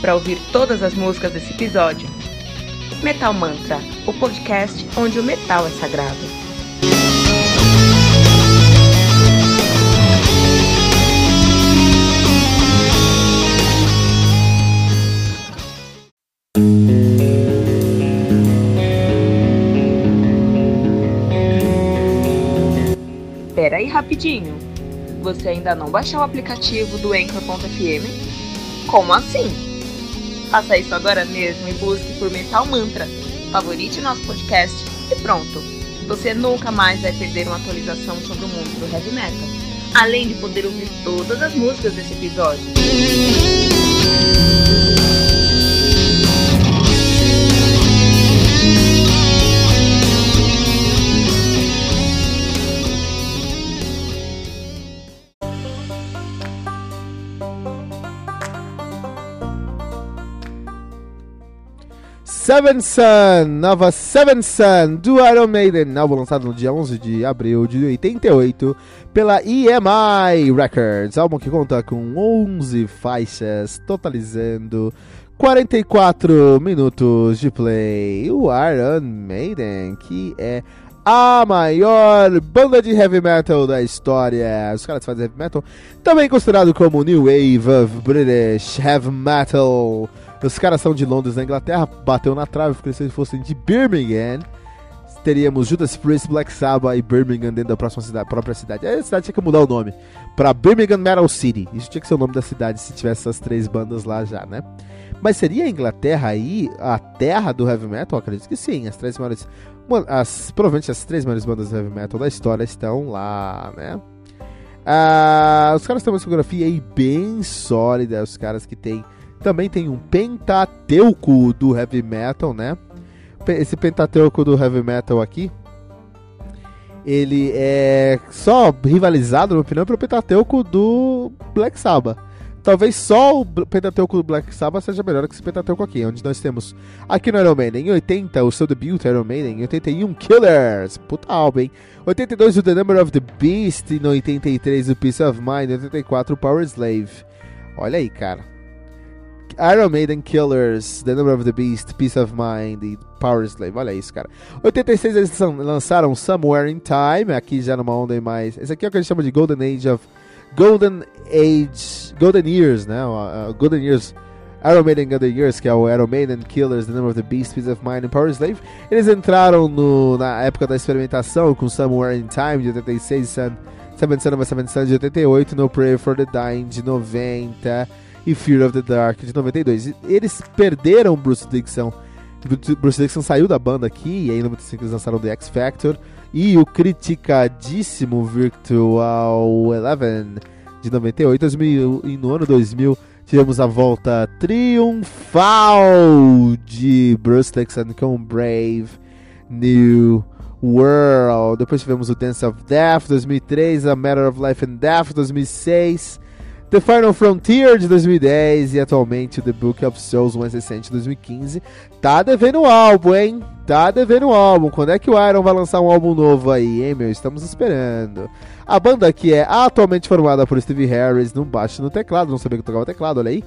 para ouvir todas as músicas desse episódio. Metal Mantra, o podcast onde o metal é sagrado. Pera aí rapidinho. Você ainda não baixou o aplicativo do Anchor.fm? Como assim? Faça isso agora mesmo e busque por Metal Mantra. Favorite nosso podcast e pronto. Você nunca mais vai perder uma atualização sobre o mundo do heavy metal. Além de poder ouvir todas as músicas desse episódio. Seven Sun, nova Seven Sun do Iron Maiden, álbum lançado no dia 11 de abril de 88 pela EMI Records, álbum que conta com 11 faixas, totalizando 44 minutos de play. O Iron Maiden, que é a maior banda de heavy metal da história. Os caras fazem heavy metal, também considerado como New Wave of British Heavy Metal. Os caras são de Londres, na Inglaterra, bateu na trave, porque se eles fossem de Birmingham, teríamos Judas Priest, Black Sabbath e Birmingham dentro da próxima cidade, própria cidade. A cidade tinha que mudar o nome para Birmingham Metal City. Isso tinha que ser o nome da cidade se tivesse essas três bandas lá já, né? Mas seria a Inglaterra aí a terra do heavy metal? Acredito que sim. As três maiores, as, provavelmente as três maiores bandas de heavy metal da história estão lá, né? Ah, os caras têm uma discografia aí bem sólida. Os caras que têm também tem um Pentateuco do Heavy Metal, né? Esse Pentateuco do Heavy Metal aqui, ele é só rivalizado, na minha opinião, pelo Pentateuco do Black Sabbath. Talvez só o Pentateuco do Black Sabbath seja melhor que esse Pentateuco aqui, onde nós temos aqui no Iron Maiden, em 80, o seu debut Iron Maiden, em 81, Killers, puta álbum, hein? 82, o The Number of the Beast, em 83, o Peace of Mind, em 84, o Power Slave. Olha aí, cara. Iron Maiden Killers, The Number of the Beast, Peace of Mind e Power Slave. Olha isso, cara. 86 eles lançaram Somewhere in Time, aqui já numa onda mais. Esse aqui é o que a gente chama de Golden Age of. Golden Age. Golden Years, né? Uh, Golden Years. Iron Maiden Golden Years, que é o Iron Maiden Killers, The Number of the Beast, Peace of Mind e Power Slave. Eles entraram no, na época da experimentação com Somewhere in Time de 86, Sun, Seven of Seven Sun de 88, No Prayer for the Dying de 90 e Fear of the Dark de 92. Eles perderam Bruce Dixon. Bruce Dixon saiu da banda aqui, e aí em 95 eles lançaram The X Factor e o criticadíssimo Virtual Eleven de 98. 2000, e no ano 2000 tivemos a volta triunfal de Bruce Dixon com Brave New World. Depois tivemos o Dance of Death 2003, A Matter of Life and Death 2006. The Final Frontier de 2010 e atualmente o The Book of Souls mais recente de 2015. Tá devendo álbum, hein? Tá devendo álbum. Quando é que o Iron vai lançar um álbum novo aí, hein, meu? Estamos esperando. A banda que é atualmente formada por Steve Harris no baixo e no teclado, não sabia que tocava teclado, olha aí.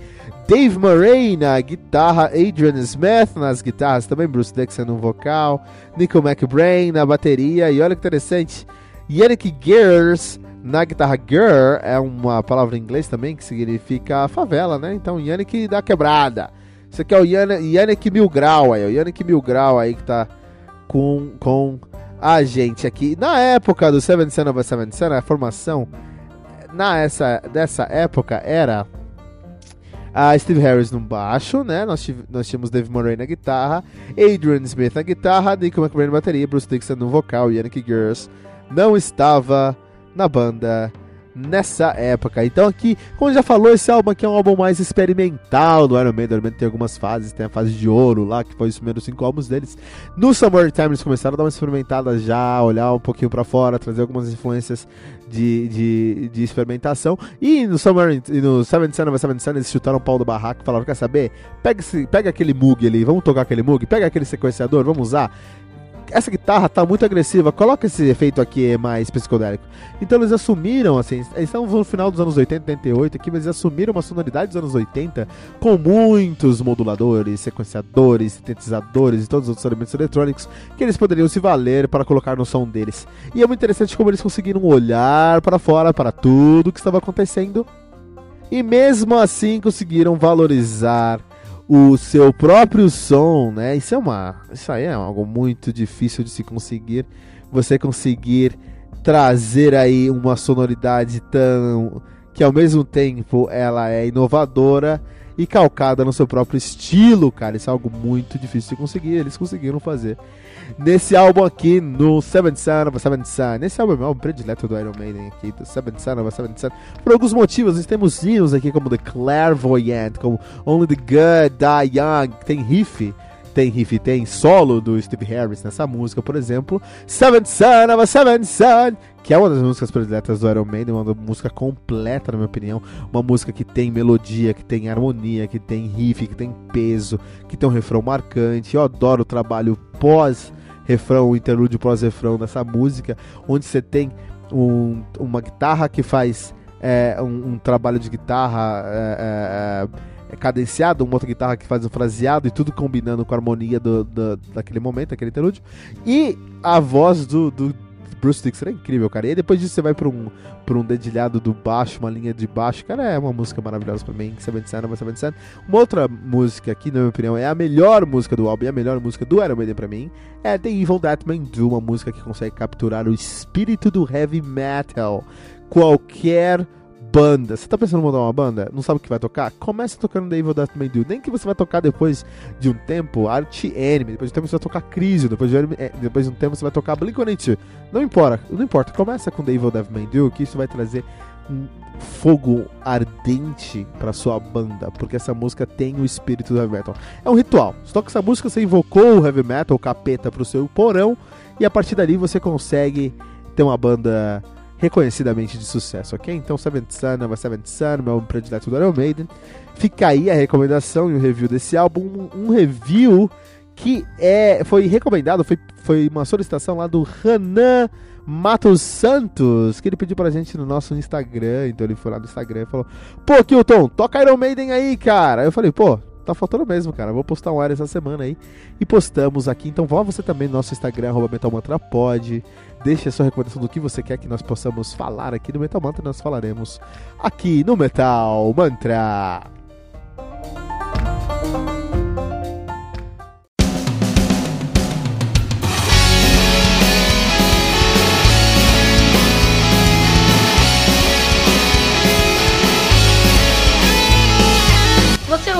Dave Murray na guitarra, Adrian Smith nas guitarras, também Bruce Dixon no vocal, Nico McBrain na bateria e olha que interessante, Yannick Gears na guitarra girl é uma palavra em inglês também que significa favela, né? Então Yannick da quebrada. Isso aqui é o Yannick, Mil Grau aí, o Yannick Mil Grau aí que tá com, com a gente aqui. Na época do Seven Sun of Seven Sun, a formação na essa, dessa época era a Steve Harris no baixo, né? Nós, nós tínhamos Dave Murray na guitarra, Adrian Smith na guitarra, Nico McBrain na bateria, Bruce Dixon no vocal, Yannick Girls não estava na banda nessa época. Então aqui, como já falou, esse álbum aqui é um álbum mais experimental do Iron Maiden. Iron Maiden tem algumas fases, tem a fase de ouro lá, que foi os primeiros cinco álbuns deles. No Summertime eles começaram a dar uma experimentada já, olhar um pouquinho para fora, trazer algumas influências de, de, de, experimentação. E no Summer, no Seven Sun of Seven Sun eles chutaram o pau do barraco e falaram, quer saber? Pega, esse, pega aquele Moog ali, vamos tocar aquele Moog, pega aquele sequenciador, vamos usar essa guitarra tá muito agressiva, coloca esse efeito aqui mais psicodélico. Então eles assumiram, assim, eles estão no final dos anos 80, 88 aqui, mas eles assumiram uma sonoridade dos anos 80 com muitos moduladores, sequenciadores, sintetizadores e todos os outros elementos eletrônicos que eles poderiam se valer para colocar no som deles. E é muito interessante como eles conseguiram olhar para fora para tudo que estava acontecendo e mesmo assim conseguiram valorizar o seu próprio som, né? Isso é uma, isso aí é algo muito difícil de se conseguir. Você conseguir trazer aí uma sonoridade tão que ao mesmo tempo ela é inovadora e calcada no seu próprio estilo, cara. Isso é algo muito difícil de conseguir. Eles conseguiram fazer nesse álbum aqui, no Seventh Son of a Seventh Son. Nesse álbum é o álbum predileto do Iron Maiden aqui, do Seventh Son of a Seventh Son. Por alguns motivos, nós temos hinos aqui como The Clairvoyant, como Only the Good Die Young, tem riff tem riff, tem solo do Steve Harris nessa música, por exemplo. Seventh Son of a Seventh Son, que é uma das músicas prediletas do Iron Maiden, uma música completa, na minha opinião. Uma música que tem melodia, que tem harmonia, que tem riff, que tem peso, que tem um refrão marcante. Eu adoro o trabalho pós-refrão, o interlúdio pós-refrão dessa música, onde você tem um, uma guitarra que faz é, um, um, trabalho de guitarra. É, é, é cadenciado, uma outra guitarra que faz um fraseado e tudo combinando com a harmonia do, do, daquele momento, aquele interlúdio. E a voz do, do, Bruce Dixon é incrível, cara. E aí depois disso você vai pra um, pra um dedilhado do baixo, uma linha de baixo. Cara, é uma música maravilhosa pra mim. Seven Sun, Seven Sun. Uma outra música aqui, na minha opinião, é a melhor música do álbum e a melhor música do Iron Maiden pra mim. É The Evil That Man Do, uma música que consegue capturar o espírito do heavy metal. Qualquer banda. Você tá pensando em montar uma banda? Não sabe o que vai tocar? Começa tocando The Evil Death May Do. Nem que você vai tocar depois de um tempo Art Enemy, depois de um tempo você vai tocar Crisium, depois de, eh, depois de um tempo você vai tocar Blink-182. Não importa, não importa. Começa com The Evil Death May Do, que isso vai trazer um fogo ardente para sua banda, porque essa música tem o espírito do heavy metal. É um ritual. Você toca essa música, você invocou o heavy metal, o capeta pro seu porão, e a partir dali você consegue ter uma banda reconhecidamente de sucesso, ok? Então, Seventh Sun, Nova Seventh Sun, meu álbum predileto do Iron Maiden. Fica aí a recomendação e o review desse álbum. Um, review que é, foi recomendado, foi, foi uma solicitação lá do Hanan Matos Santos, que ele pediu pra gente no nosso Instagram. Então ele foi lá no Instagram e falou: Pô, Kilton, toca Iron Maiden aí, cara. Eu falei: Pô, tá faltando mesmo, cara. Vou postar um ar essa semana aí. E postamos aqui. Então vá você também no nosso Instagram, arroba metalmantrapod. Deixe a sua recomendação do que você quer que nós possamos falar aqui no Metal Mantra. Nós falaremos aqui no Metal Mantra.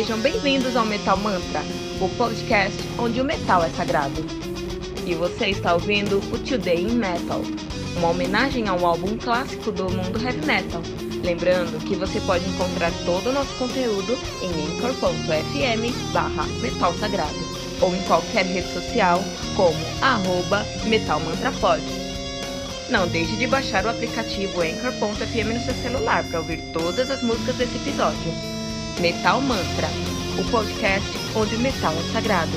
Sejam bem-vindos ao Metal Mantra, o podcast onde o metal é sagrado. E você está ouvindo o Today in Metal, uma homenagem ao álbum clássico do mundo heavy metal. Lembrando que você pode encontrar todo o nosso conteúdo em anchor.fm barra metal sagrado ou em qualquer rede social como arroba metalmantrapod. Não deixe de baixar o aplicativo Anchor.fm no seu celular para ouvir todas as músicas desse episódio. Metal Mantra, o podcast onde o metal é sagrado.